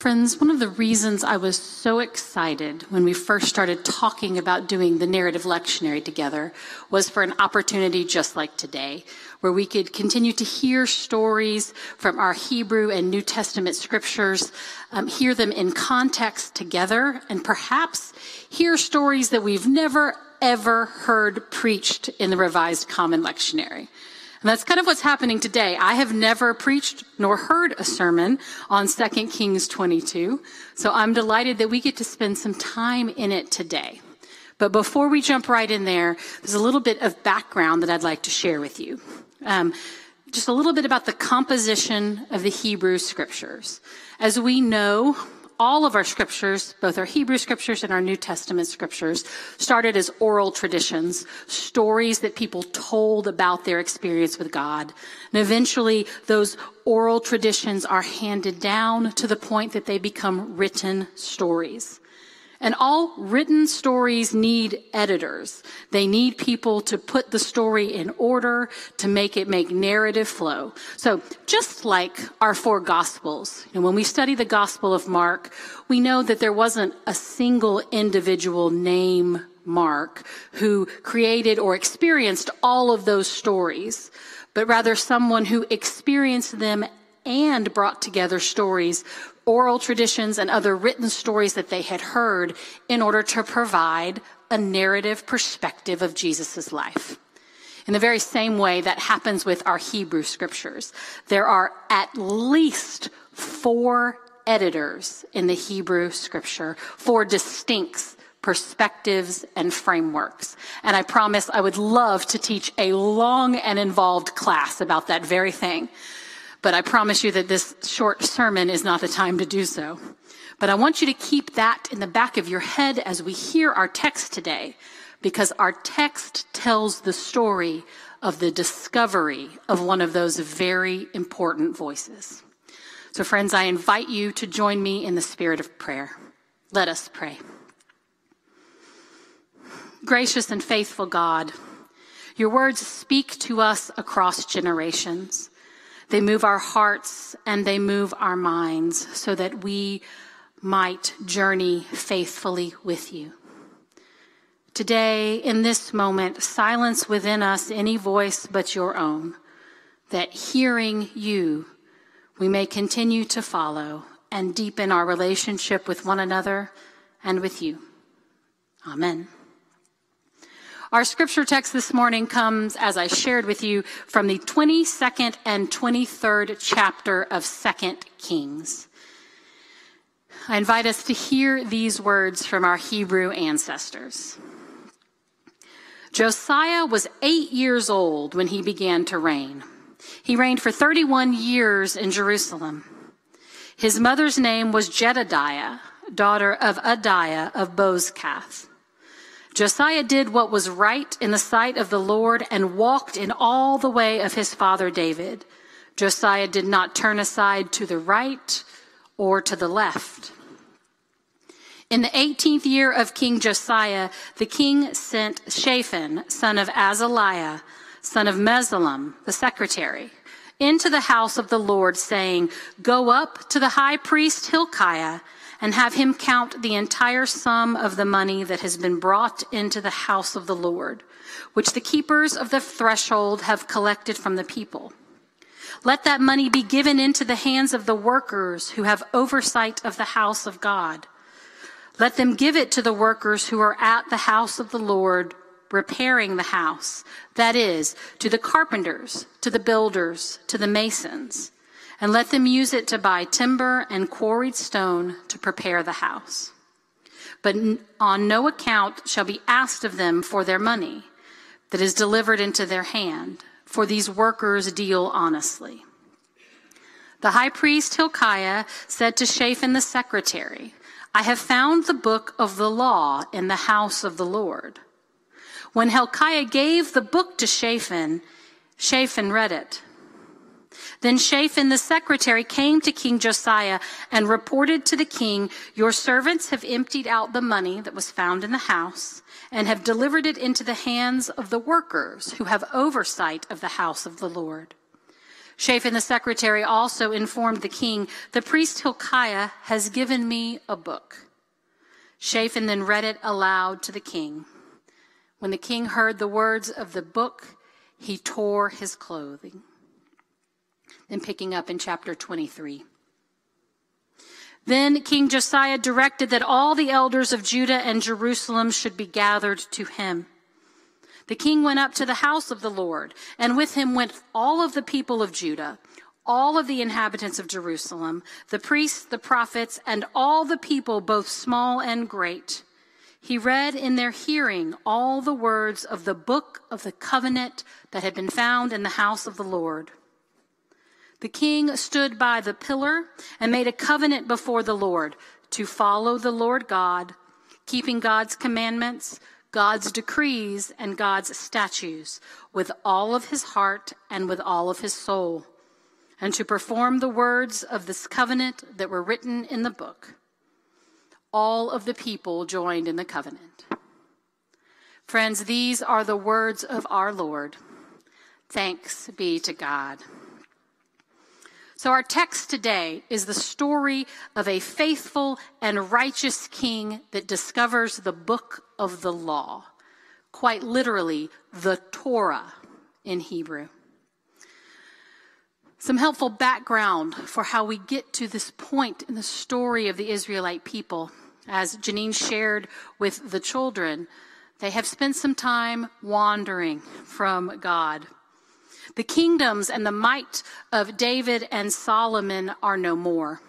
Friends, one of the reasons I was so excited when we first started talking about doing the narrative lectionary together was for an opportunity just like today, where we could continue to hear stories from our Hebrew and New Testament scriptures, um, hear them in context together, and perhaps hear stories that we've never ever heard preached in the Revised Common Lectionary. And that's kind of what's happening today. I have never preached nor heard a sermon on 2 Kings 22. So I'm delighted that we get to spend some time in it today. But before we jump right in there, there's a little bit of background that I'd like to share with you. Um, just a little bit about the composition of the Hebrew scriptures. As we know, all of our scriptures, both our Hebrew scriptures and our New Testament scriptures, started as oral traditions, stories that people told about their experience with God. And eventually, those oral traditions are handed down to the point that they become written stories. And all written stories need editors. They need people to put the story in order, to make it make narrative flow. So just like our four gospels, when we study the gospel of Mark, we know that there wasn't a single individual name Mark who created or experienced all of those stories, but rather someone who experienced them and brought together stories oral traditions and other written stories that they had heard in order to provide a narrative perspective of Jesus' life. In the very same way that happens with our Hebrew scriptures, there are at least four editors in the Hebrew scripture, four distinct perspectives and frameworks. And I promise I would love to teach a long and involved class about that very thing. But I promise you that this short sermon is not the time to do so. But I want you to keep that in the back of your head as we hear our text today, because our text tells the story of the discovery of one of those very important voices. So, friends, I invite you to join me in the spirit of prayer. Let us pray. Gracious and faithful God, your words speak to us across generations. They move our hearts and they move our minds so that we might journey faithfully with you. Today, in this moment, silence within us any voice but your own, that hearing you, we may continue to follow and deepen our relationship with one another and with you. Amen. Our scripture text this morning comes, as I shared with you, from the 22nd and 23rd chapter of 2nd Kings. I invite us to hear these words from our Hebrew ancestors. Josiah was eight years old when he began to reign. He reigned for 31 years in Jerusalem. His mother's name was Jedediah, daughter of Adaiah of Bozkath. Josiah did what was right in the sight of the Lord and walked in all the way of his father David. Josiah did not turn aside to the right or to the left. In the 18th year of King Josiah, the king sent Shaphan, son of Azaliah, son of Meshullam, the secretary, into the house of the Lord, saying, Go up to the high priest Hilkiah and have him count the entire sum of the money that has been brought into the house of the Lord, which the keepers of the threshold have collected from the people. Let that money be given into the hands of the workers who have oversight of the house of God. Let them give it to the workers who are at the house of the Lord, repairing the house. That is, to the carpenters, to the builders, to the masons and let them use it to buy timber and quarried stone to prepare the house. But on no account shall be asked of them for their money that is delivered into their hand, for these workers deal honestly. The high priest Hilkiah said to Shaphan the secretary, I have found the book of the law in the house of the Lord. When Hilkiah gave the book to Shaphan, Shaphan read it. Then Shaphan the secretary came to King Josiah and reported to the king, Your servants have emptied out the money that was found in the house and have delivered it into the hands of the workers who have oversight of the house of the Lord. Shaphan the secretary also informed the king, The priest Hilkiah has given me a book. Shaphan then read it aloud to the king. When the king heard the words of the book, he tore his clothing. Then picking up in chapter 23. Then King Josiah directed that all the elders of Judah and Jerusalem should be gathered to him. The king went up to the house of the Lord, and with him went all of the people of Judah, all of the inhabitants of Jerusalem, the priests, the prophets, and all the people, both small and great. He read in their hearing all the words of the book of the covenant that had been found in the house of the Lord. The king stood by the pillar and made a covenant before the Lord to follow the Lord God, keeping God's commandments, God's decrees and God's statutes with all of his heart and with all of his soul, and to perform the words of this covenant that were written in the book. All of the people joined in the covenant. Friends, these are the words of our Lord. Thanks be to God. So, our text today is the story of a faithful and righteous king that discovers the book of the law, quite literally, the Torah in Hebrew. Some helpful background for how we get to this point in the story of the Israelite people. As Janine shared with the children, they have spent some time wandering from God. The kingdoms and the might of David and Solomon are no more.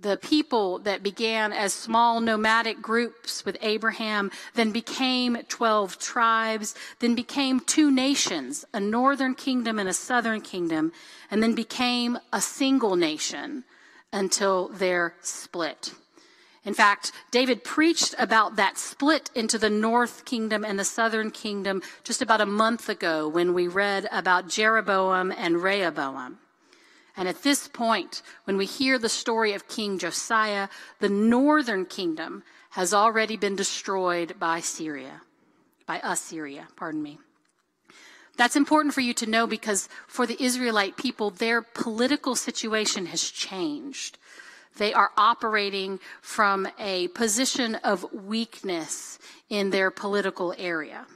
The people that began as small nomadic groups with Abraham then became 12 tribes, then became two nations, a northern kingdom and a southern kingdom, and then became a single nation until their split. In fact, David preached about that split into the north kingdom and the southern kingdom just about a month ago when we read about Jeroboam and Rehoboam. And at this point, when we hear the story of King Josiah, the northern kingdom has already been destroyed by Syria, by Assyria, pardon me. That's important for you to know because for the Israelite people, their political situation has changed. They are operating from a position of weakness in their political area.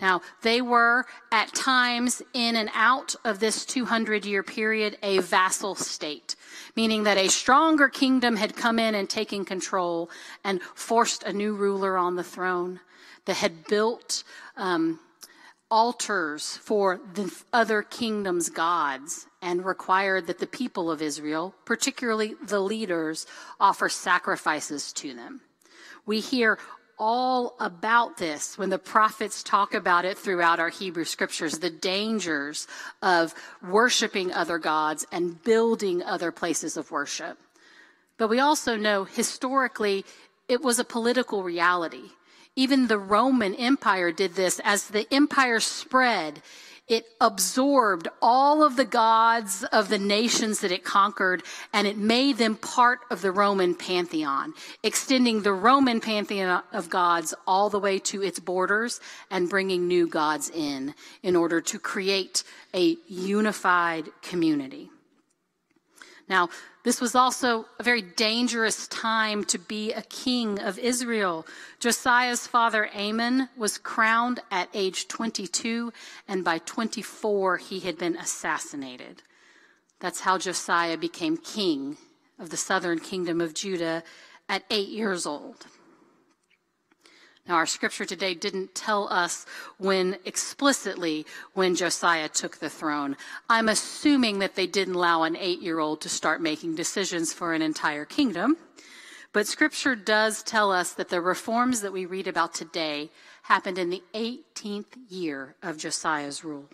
Now, they were at times in and out of this 200 year period a vassal state, meaning that a stronger kingdom had come in and taken control and forced a new ruler on the throne that had built um, altars for the other kingdoms' gods and required that the people of Israel, particularly the leaders, offer sacrifices to them. We hear all about this when the prophets talk about it throughout our Hebrew scriptures the dangers of worshiping other gods and building other places of worship. But we also know historically it was a political reality. Even the Roman Empire did this. As the empire spread, it absorbed all of the gods of the nations that it conquered and it made them part of the Roman pantheon, extending the Roman pantheon of gods all the way to its borders and bringing new gods in in order to create a unified community. Now, this was also a very dangerous time to be a king of Israel. Josiah's father Amon was crowned at age 22, and by 24, he had been assassinated. That's how Josiah became king of the southern kingdom of Judah at eight years old. Now, our scripture today didn't tell us when explicitly when Josiah took the throne. I'm assuming that they didn't allow an eight year old to start making decisions for an entire kingdom. But scripture does tell us that the reforms that we read about today happened in the 18th year of Josiah's rule.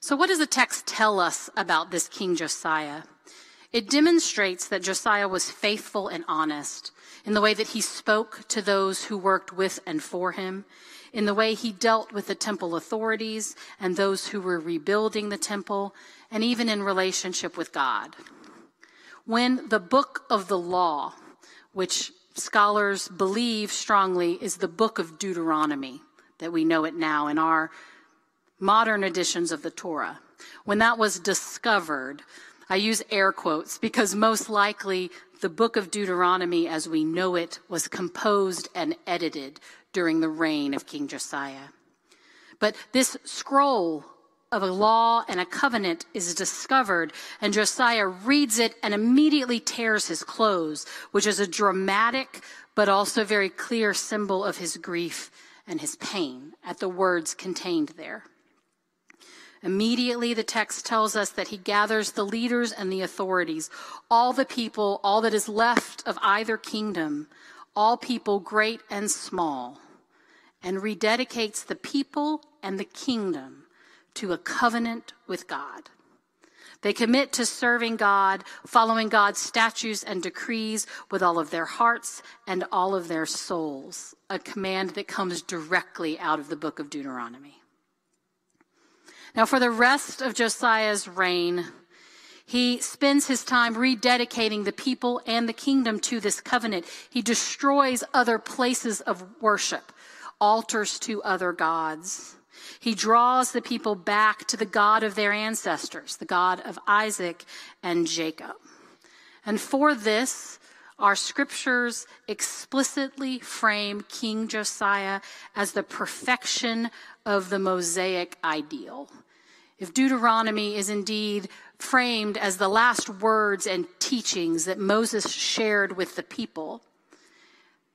So, what does the text tell us about this King Josiah? It demonstrates that Josiah was faithful and honest in the way that he spoke to those who worked with and for him, in the way he dealt with the temple authorities and those who were rebuilding the temple, and even in relationship with God. When the book of the law, which scholars believe strongly is the book of Deuteronomy, that we know it now in our modern editions of the Torah. When that was discovered, I use air quotes because most likely the book of Deuteronomy as we know it was composed and edited during the reign of King Josiah. But this scroll of a law and a covenant is discovered, and Josiah reads it and immediately tears his clothes, which is a dramatic but also very clear symbol of his grief and his pain at the words contained there. Immediately, the text tells us that he gathers the leaders and the authorities, all the people, all that is left of either kingdom, all people great and small, and rededicates the people and the kingdom to a covenant with God. They commit to serving God, following God's statutes and decrees with all of their hearts and all of their souls, a command that comes directly out of the book of Deuteronomy. Now, for the rest of Josiah's reign, he spends his time rededicating the people and the kingdom to this covenant. He destroys other places of worship, altars to other gods. He draws the people back to the God of their ancestors, the God of Isaac and Jacob. And for this, our scriptures explicitly frame King Josiah as the perfection of the Mosaic ideal. If Deuteronomy is indeed framed as the last words and teachings that Moses shared with the people,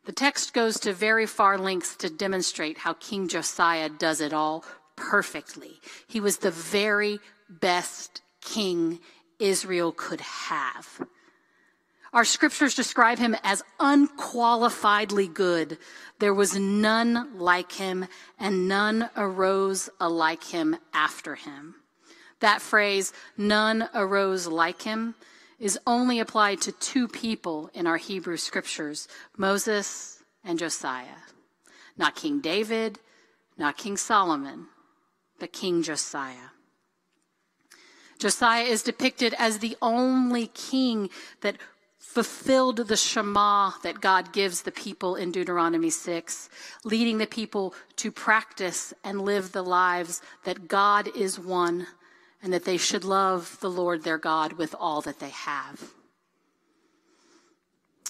the text goes to very far lengths to demonstrate how King Josiah does it all perfectly. He was the very best king Israel could have. Our scriptures describe him as unqualifiedly good. There was none like him, and none arose alike him after him. That phrase, none arose like him, is only applied to two people in our Hebrew scriptures Moses and Josiah. Not King David, not King Solomon, but King Josiah. Josiah is depicted as the only king that fulfilled the Shema that God gives the people in Deuteronomy 6, leading the people to practice and live the lives that God is one and that they should love the Lord their God with all that they have.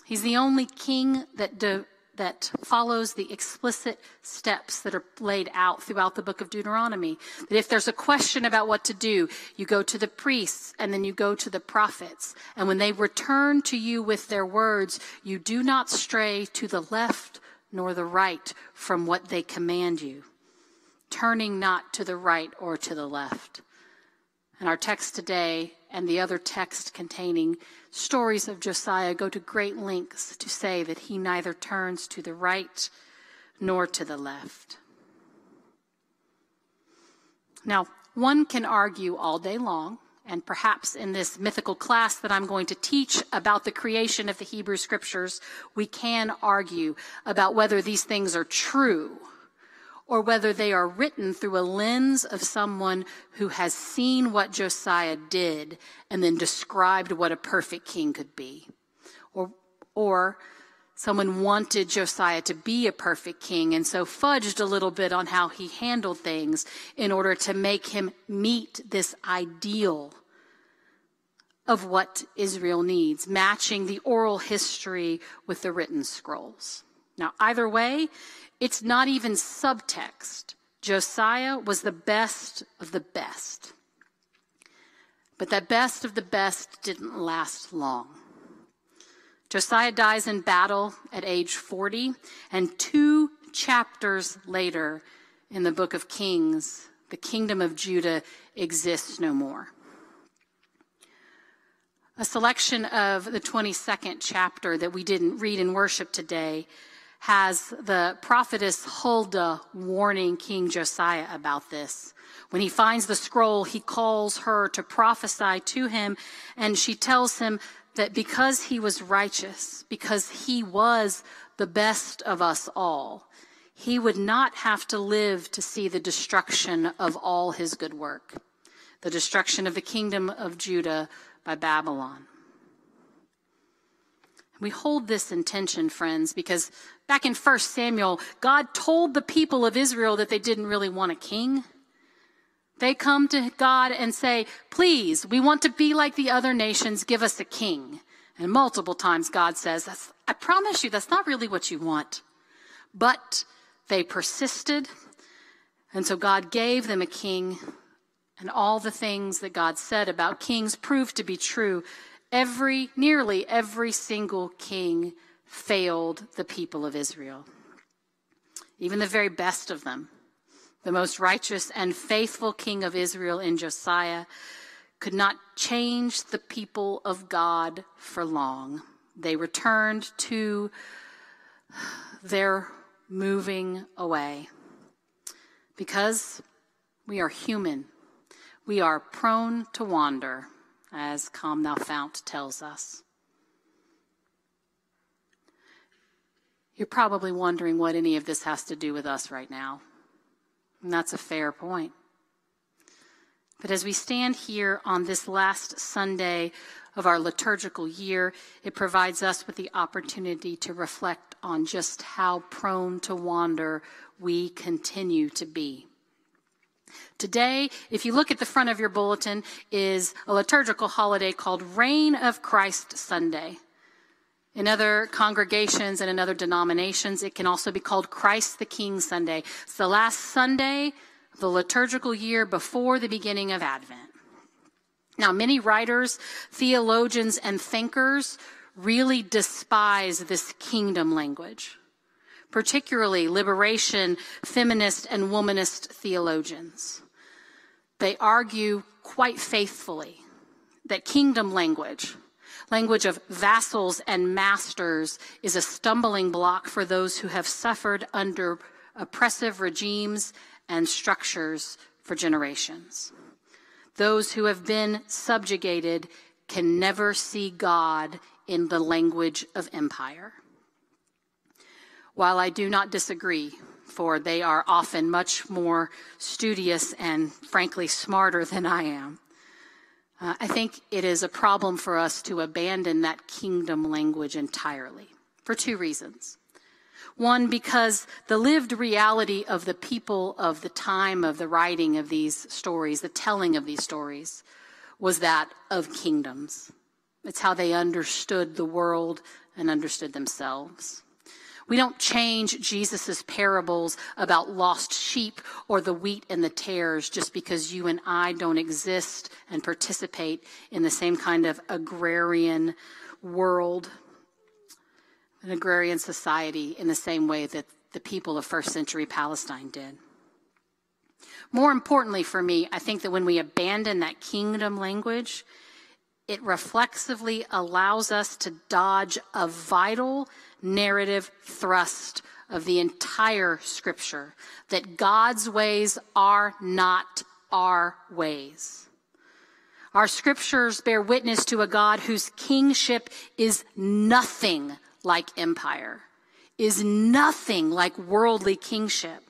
He's the only king that de- that follows the explicit steps that are laid out throughout the book of Deuteronomy. That if there's a question about what to do, you go to the priests and then you go to the prophets. And when they return to you with their words, you do not stray to the left nor the right from what they command you, turning not to the right or to the left. And our text today and the other text containing stories of Josiah go to great lengths to say that he neither turns to the right nor to the left. Now, one can argue all day long, and perhaps in this mythical class that I'm going to teach about the creation of the Hebrew scriptures, we can argue about whether these things are true or whether they are written through a lens of someone who has seen what Josiah did and then described what a perfect king could be. Or, or someone wanted Josiah to be a perfect king and so fudged a little bit on how he handled things in order to make him meet this ideal of what Israel needs, matching the oral history with the written scrolls. Now, either way, it's not even subtext. Josiah was the best of the best. But that best of the best didn't last long. Josiah dies in battle at age 40, and two chapters later in the book of Kings, the kingdom of Judah exists no more. A selection of the 22nd chapter that we didn't read in worship today has the prophetess Huldah warning King Josiah about this. When he finds the scroll, he calls her to prophesy to him, and she tells him that because he was righteous, because he was the best of us all, he would not have to live to see the destruction of all his good work, the destruction of the kingdom of Judah by Babylon. We hold this intention, friends, because back in 1 Samuel, God told the people of Israel that they didn't really want a king. They come to God and say, Please, we want to be like the other nations, give us a king. And multiple times God says, I promise you, that's not really what you want. But they persisted. And so God gave them a king. And all the things that God said about kings proved to be true. Every, nearly every single king failed the people of Israel. Even the very best of them the most righteous and faithful king of Israel in Josiah, could not change the people of God for long. They returned to their moving away. Because we are human, we are prone to wander, as Come Thou Fount tells us. You're probably wondering what any of this has to do with us right now. And that's a fair point. But as we stand here on this last Sunday of our liturgical year, it provides us with the opportunity to reflect on just how prone to wander we continue to be. Today, if you look at the front of your bulletin, is a liturgical holiday called Reign of Christ Sunday. In other congregations and in other denominations, it can also be called Christ the King Sunday. It's the last Sunday the liturgical year before the beginning of Advent. Now, many writers, theologians, and thinkers really despise this kingdom language, particularly liberation, feminist, and womanist theologians. They argue quite faithfully that kingdom language, language of vassals and masters is a stumbling block for those who have suffered under oppressive regimes and structures for generations. Those who have been subjugated can never see God in the language of empire. While I do not disagree, for they are often much more studious and frankly smarter than I am, uh, I think it is a problem for us to abandon that kingdom language entirely for two reasons. One, because the lived reality of the people of the time of the writing of these stories, the telling of these stories, was that of kingdoms. It's how they understood the world and understood themselves. We don't change Jesus' parables about lost sheep or the wheat and the tares just because you and I don't exist and participate in the same kind of agrarian world, an agrarian society in the same way that the people of first century Palestine did. More importantly for me, I think that when we abandon that kingdom language, it reflexively allows us to dodge a vital narrative thrust of the entire scripture that God's ways are not our ways. Our scriptures bear witness to a God whose kingship is nothing like empire, is nothing like worldly kingship.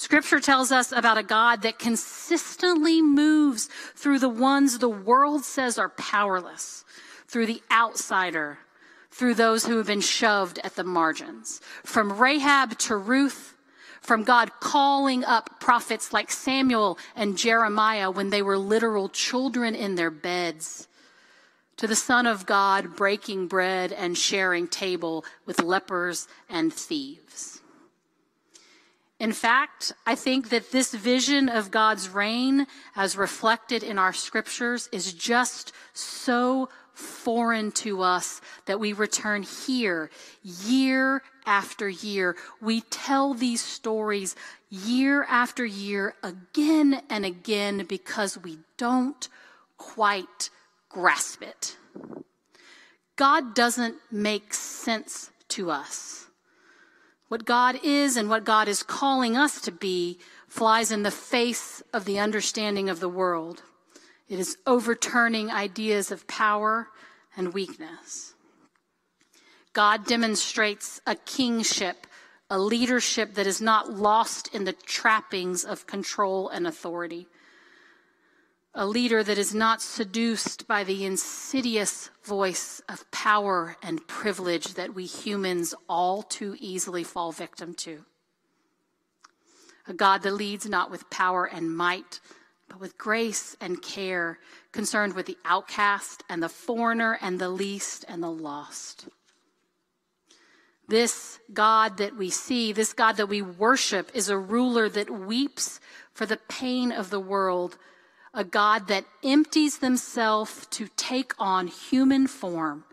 Scripture tells us about a God that consistently moves through the ones the world says are powerless, through the outsider, through those who have been shoved at the margins. From Rahab to Ruth, from God calling up prophets like Samuel and Jeremiah when they were literal children in their beds, to the Son of God breaking bread and sharing table with lepers and thieves. In fact, I think that this vision of God's reign, as reflected in our scriptures, is just so foreign to us that we return here year after year. We tell these stories year after year again and again because we don't quite grasp it. God doesn't make sense to us. What God is and what God is calling us to be flies in the face of the understanding of the world. It is overturning ideas of power and weakness. God demonstrates a kingship, a leadership that is not lost in the trappings of control and authority. A leader that is not seduced by the insidious voice of power and privilege that we humans all too easily fall victim to a God that leads not with power and might, but with grace and care, concerned with the outcast and the foreigner and the least and the lost. This God that we see, this God that we worship, is a ruler that weeps for the pain of the world, a God that empties himself to take on human form,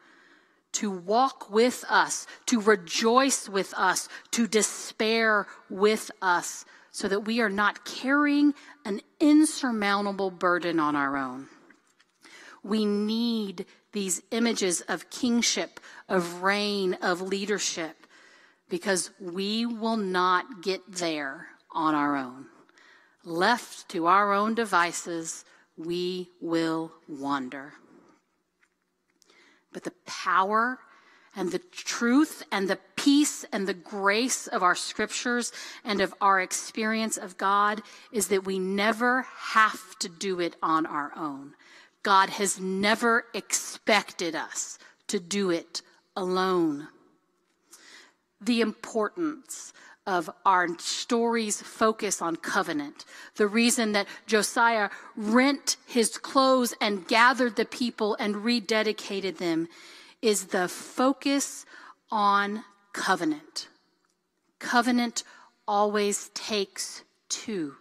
to walk with us, to rejoice with us, to despair with us, so that we are not carrying an insurmountable burden on our own. We need these images of kingship, of reign, of leadership, because we will not get there on our own. Left to our own devices, we will wander. But the power and the truth and the peace and the grace of our scriptures and of our experience of God is that we never have to do it on our own. God has never expected us to do it alone. The importance of our story's focus on covenant. The reason that Josiah rent his clothes and gathered the people and rededicated them is the focus on covenant. Covenant always takes two.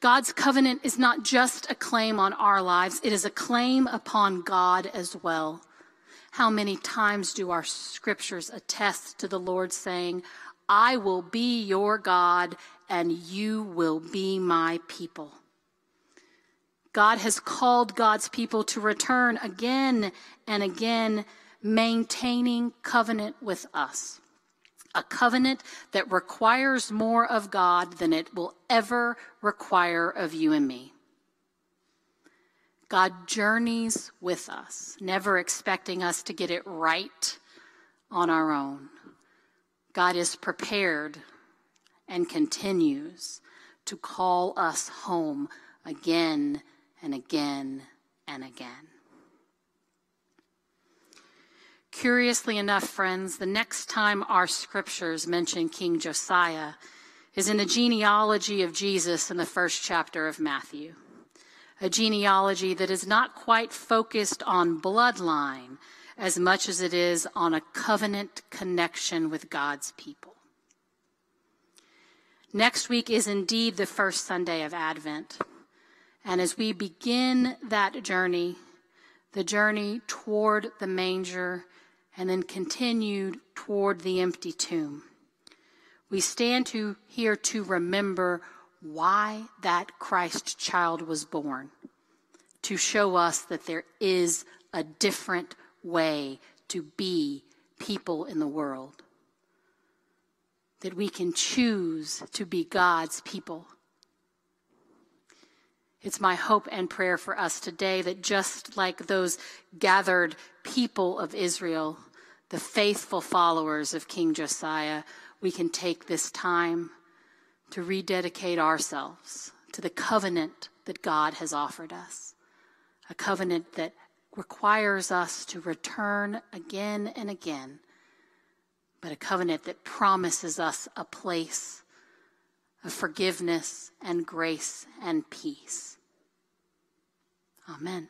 God's covenant is not just a claim on our lives, it is a claim upon God as well. How many times do our scriptures attest to the Lord saying, I will be your God and you will be my people? God has called God's people to return again and again, maintaining covenant with us. A covenant that requires more of God than it will ever require of you and me. God journeys with us, never expecting us to get it right on our own. God is prepared and continues to call us home again and again and again. Curiously enough, friends, the next time our scriptures mention King Josiah is in the genealogy of Jesus in the first chapter of Matthew a genealogy that is not quite focused on bloodline as much as it is on a covenant connection with God's people. Next week is indeed the first Sunday of Advent. And as we begin that journey, the journey toward the manger and then continued toward the empty tomb, we stand to here to remember why that Christ child was born to show us that there is a different way to be people in the world. That we can choose to be God's people. It's my hope and prayer for us today that just like those gathered people of Israel, the faithful followers of King Josiah, we can take this time to rededicate ourselves to the covenant that God has offered us. A covenant that requires us to return again and again, but a covenant that promises us a place of forgiveness and grace and peace. Amen.